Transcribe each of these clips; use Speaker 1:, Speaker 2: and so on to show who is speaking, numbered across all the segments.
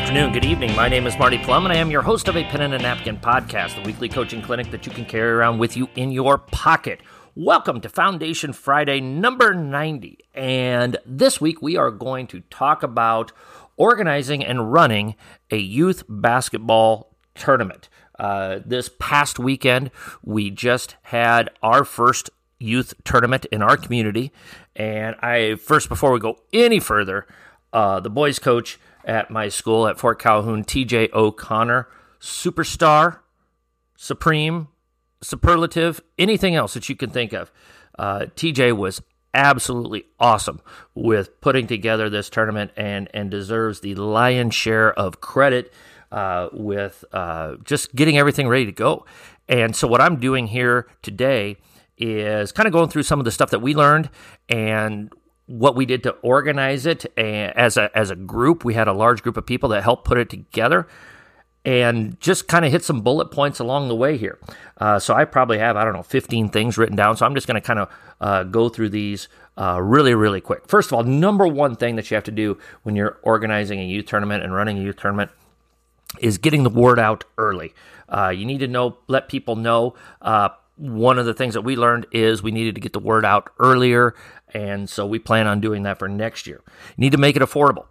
Speaker 1: afternoon, good evening. My name is Marty Plum, and I am your host of a Pen and a Napkin podcast, the weekly coaching clinic that you can carry around with you in your pocket. Welcome to Foundation Friday number 90. And this week we are going to talk about organizing and running a youth basketball tournament. Uh, this past weekend, we just had our first youth tournament in our community. And I, first, before we go any further, uh, the boys coach at my school at Fort Calhoun, TJ O'Connor, superstar, supreme, superlative, anything else that you can think of. Uh, TJ was absolutely awesome with putting together this tournament and and deserves the lion's share of credit uh, with uh, just getting everything ready to go. And so what I'm doing here today is kind of going through some of the stuff that we learned and what we did to organize it as a as a group. We had a large group of people that helped put it together and just kind of hit some bullet points along the way here. Uh, so I probably have, I don't know, 15 things written down. So I'm just going to kind of uh, go through these uh, really, really quick. First of all, number one thing that you have to do when you're organizing a youth tournament and running a youth tournament is getting the word out early. Uh, you need to know, let people know. Uh, one of the things that we learned is we needed to get the word out earlier. And so we plan on doing that for next year. You need to make it affordable.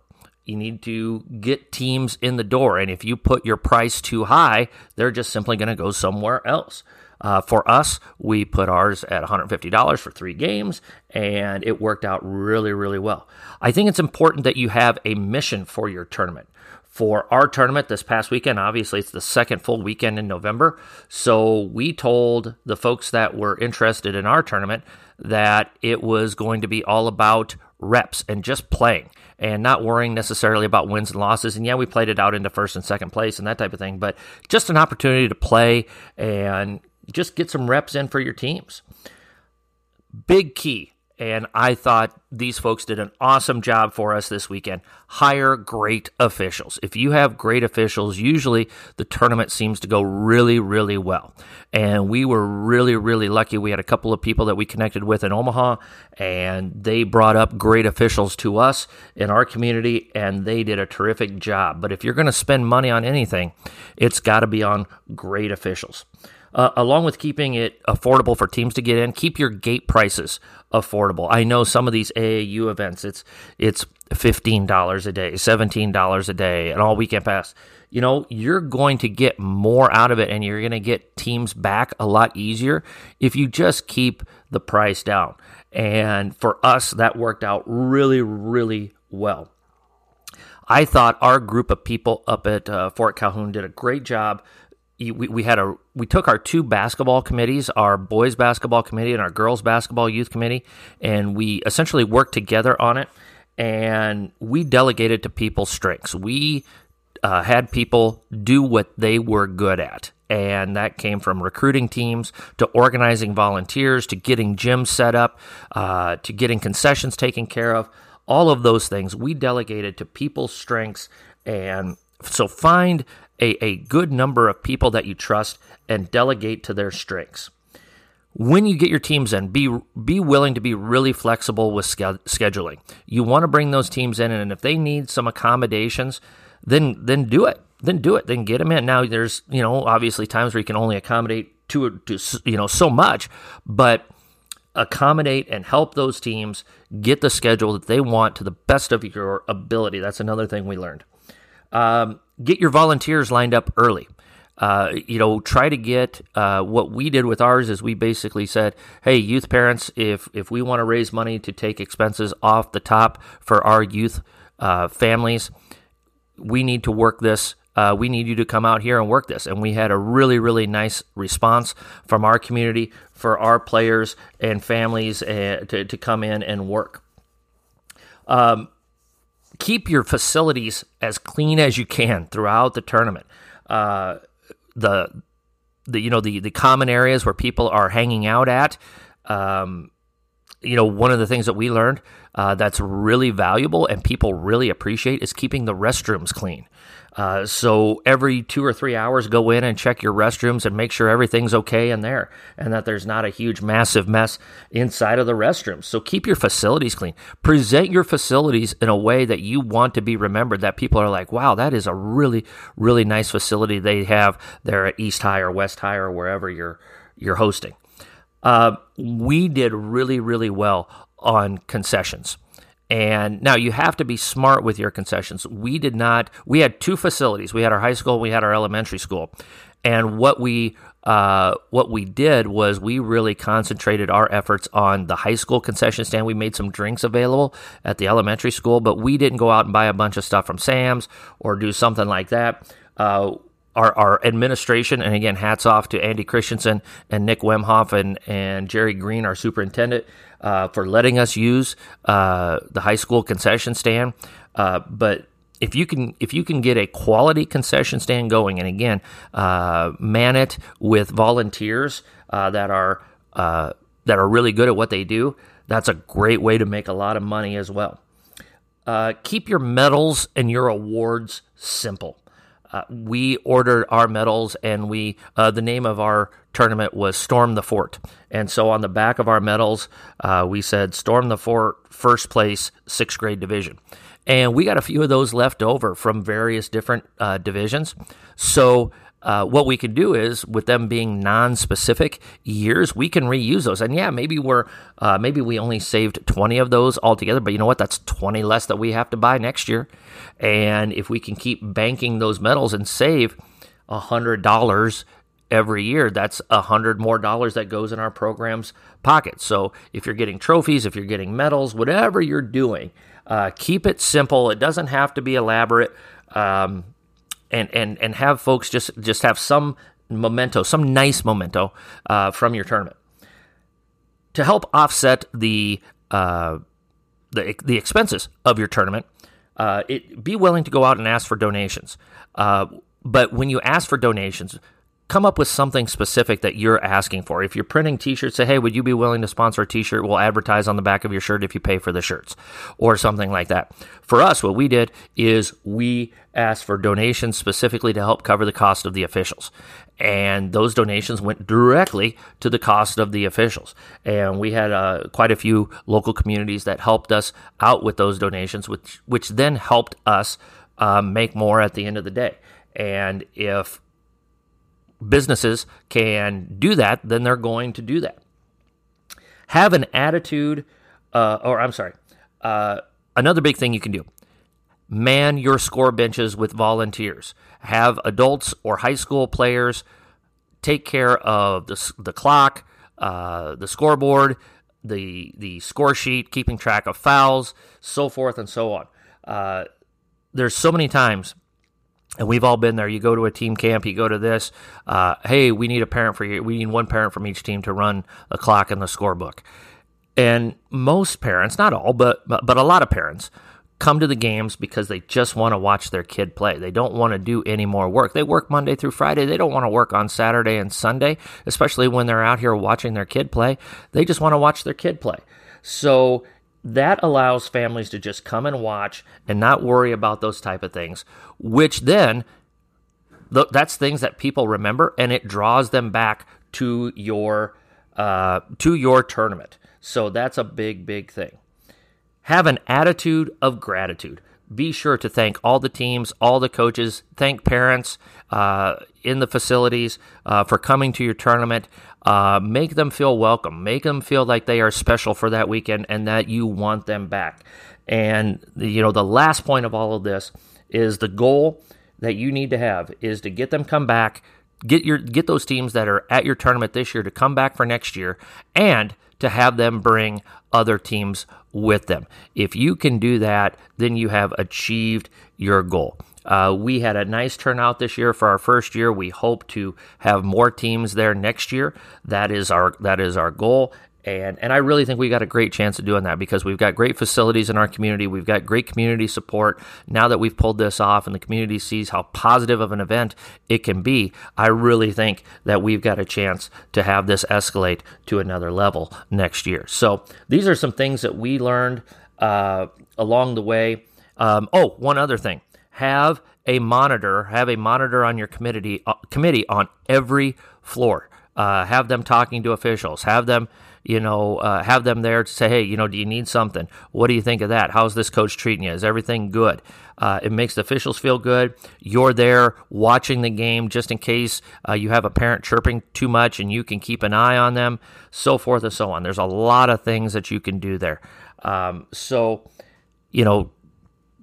Speaker 1: You need to get teams in the door. And if you put your price too high, they're just simply going to go somewhere else. Uh, for us, we put ours at $150 for three games, and it worked out really, really well. I think it's important that you have a mission for your tournament. For our tournament this past weekend, obviously it's the second full weekend in November. So we told the folks that were interested in our tournament that it was going to be all about reps and just playing and not worrying necessarily about wins and losses. And yeah, we played it out into first and second place and that type of thing, but just an opportunity to play and just get some reps in for your teams. Big key and I thought these folks did an awesome job for us this weekend. Hire great officials. If you have great officials, usually the tournament seems to go really, really well. And we were really, really lucky. We had a couple of people that we connected with in Omaha, and they brought up great officials to us in our community, and they did a terrific job. But if you're going to spend money on anything, it's got to be on great officials. Uh, along with keeping it affordable for teams to get in, keep your gate prices affordable. I know some of these AAU events, it's it's fifteen dollars a day, seventeen dollars a day, and all weekend pass. You know, you're going to get more out of it, and you're going to get teams back a lot easier if you just keep the price down. And for us, that worked out really, really well. I thought our group of people up at uh, Fort Calhoun did a great job we, we had a we took our two basketball committees, our boys basketball committee and our girls basketball youth committee, and we essentially worked together on it. And we delegated to people's strengths. We uh, had people do what they were good at. And that came from recruiting teams to organizing volunteers to getting gyms set up uh, to getting concessions taken care of. All of those things we delegated to people's strengths. And so find a, a good number of people that you trust and delegate to their strengths. When you get your teams in, be be willing to be really flexible with scheduling. You want to bring those teams in, and if they need some accommodations, then then do it. Then do it. Then get them in. Now, there's you know obviously times where you can only accommodate to, to you know so much, but accommodate and help those teams get the schedule that they want to the best of your ability. That's another thing we learned. Um, get your volunteers lined up early. Uh, you know, try to get uh, what we did with ours is we basically said, "Hey, youth parents, if if we want to raise money to take expenses off the top for our youth uh, families, we need to work this. Uh, we need you to come out here and work this." And we had a really really nice response from our community for our players and families uh, to to come in and work. Um, keep your facilities as clean as you can throughout the tournament. Uh, the the you know the the common areas where people are hanging out at. Um, you know, one of the things that we learned uh, that's really valuable and people really appreciate is keeping the restrooms clean. Uh, so every two or three hours, go in and check your restrooms and make sure everything's okay in there and that there's not a huge, massive mess inside of the restrooms. So keep your facilities clean. Present your facilities in a way that you want to be remembered. That people are like, "Wow, that is a really, really nice facility they have there at East High or West High or wherever you're you're hosting." Uh, we did really, really well on concessions. And now you have to be smart with your concessions. We did not, we had two facilities. We had our high school, we had our elementary school. And what we uh, what we did was we really concentrated our efforts on the high school concession stand. We made some drinks available at the elementary school, but we didn't go out and buy a bunch of stuff from Sam's or do something like that. Uh, our, our administration, and again, hats off to Andy Christensen and Nick Wemhoff and, and Jerry Green, our superintendent, uh, for letting us use uh, the high school concession stand. Uh, but if you can if you can get a quality concession stand going, and again, uh, man it with volunteers uh, that are uh, that are really good at what they do, that's a great way to make a lot of money as well. keep your medals and your awards simple. Uh, we ordered our medals and we uh, the name of our tournament was storm the fort. And so on the back of our medals uh, we said storm the fort first place sixth grade division. And we got a few of those left over from various different uh, divisions. So uh, what we can do is with them being non-specific years we can reuse those and yeah maybe we're uh, maybe we only saved 20 of those altogether but you know what that's 20 less that we have to buy next year and if we can keep banking those medals and save $100 every year, that's a hundred more dollars that goes in our program's pocket. So if you're getting trophies, if you're getting medals, whatever you're doing, uh, keep it simple. It doesn't have to be elaborate, um, and and and have folks just just have some memento, some nice memento uh, from your tournament to help offset the uh, the the expenses of your tournament uh, it, be willing to go out and ask for donations. Uh, but when you ask for donations, come up with something specific that you're asking for. If you're printing t-shirts, say, hey, would you be willing to sponsor a t-shirt? We'll advertise on the back of your shirt if you pay for the shirts or something like that. For us, what we did is we asked for donations specifically to help cover the cost of the officials. And those donations went directly to the cost of the officials. And we had uh, quite a few local communities that helped us out with those donations, which, which then helped us uh, make more at the end of the day. And if businesses can do that, then they're going to do that. Have an attitude, uh, or I'm sorry, uh, another big thing you can do man your score benches with volunteers. Have adults or high school players take care of the, the clock, uh, the scoreboard, the the score sheet, keeping track of fouls, so forth and so on. Uh, there's so many times and we've all been there. You go to a team camp, you go to this. Uh, hey, we need a parent for you. We need one parent from each team to run the clock and the scorebook. And most parents, not all, but but a lot of parents, come to the games because they just want to watch their kid play. They don't want to do any more work. They work Monday through Friday. They don't want to work on Saturday and Sunday, especially when they're out here watching their kid play. They just want to watch their kid play. So that allows families to just come and watch and not worry about those type of things which then th- that's things that people remember and it draws them back to your uh, to your tournament. So that's a big big thing. Have an attitude of gratitude be sure to thank all the teams, all the coaches, thank parents uh, in the facilities uh, for coming to your tournament. Uh, make them feel welcome. Make them feel like they are special for that weekend and that you want them back. And you know the last point of all of this is the goal that you need to have is to get them come back, get your get those teams that are at your tournament this year to come back for next year, and to have them bring other teams with them. If you can do that, then you have achieved your goal. Uh, we had a nice turnout this year for our first year. We hope to have more teams there next year. That is our that is our goal, And, and I really think we got a great chance of doing that because we've got great facilities in our community. We've got great community support. Now that we've pulled this off and the community sees how positive of an event it can be, I really think that we've got a chance to have this escalate to another level next year. So these are some things that we learned uh, along the way. Um, oh, one other thing have a monitor, have a monitor on your committee, uh, committee on every floor. Uh, have them talking to officials. Have them you know, uh, have them there to say, hey, you know, do you need something? What do you think of that? How's this coach treating you? Is everything good? Uh, it makes the officials feel good. You're there watching the game just in case uh, you have a parent chirping too much and you can keep an eye on them, so forth and so on. There's a lot of things that you can do there. Um, so, you know,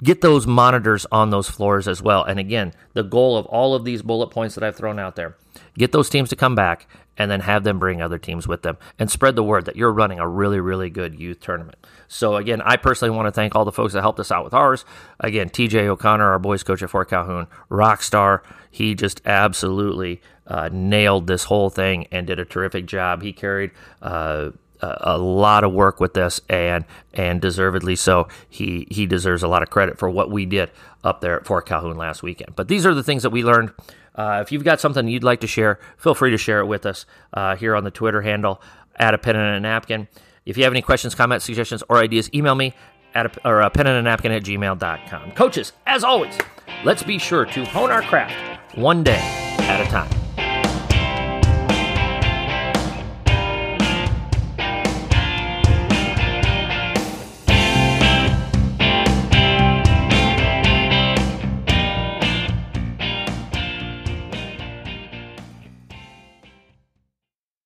Speaker 1: get those monitors on those floors as well. And again, the goal of all of these bullet points that I've thrown out there get those teams to come back and then have them bring other teams with them and spread the word that you're running a really, really good youth tournament. So, again, I personally want to thank all the folks that helped us out with ours. Again, TJ O'Connor, our boys coach at Fort Calhoun, rock star. He just absolutely uh, nailed this whole thing and did a terrific job. He carried. Uh, a lot of work with this and and deservedly so he he deserves a lot of credit for what we did up there at Fort Calhoun last weekend but these are the things that we learned uh, if you've got something you'd like to share, feel free to share it with us uh, here on the Twitter handle at a pen and a napkin. If you have any questions, comments, suggestions, or ideas, email me at a, or a pen and a napkin at gmail.com. Coaches, as always, let's be sure to hone our craft one day at a time.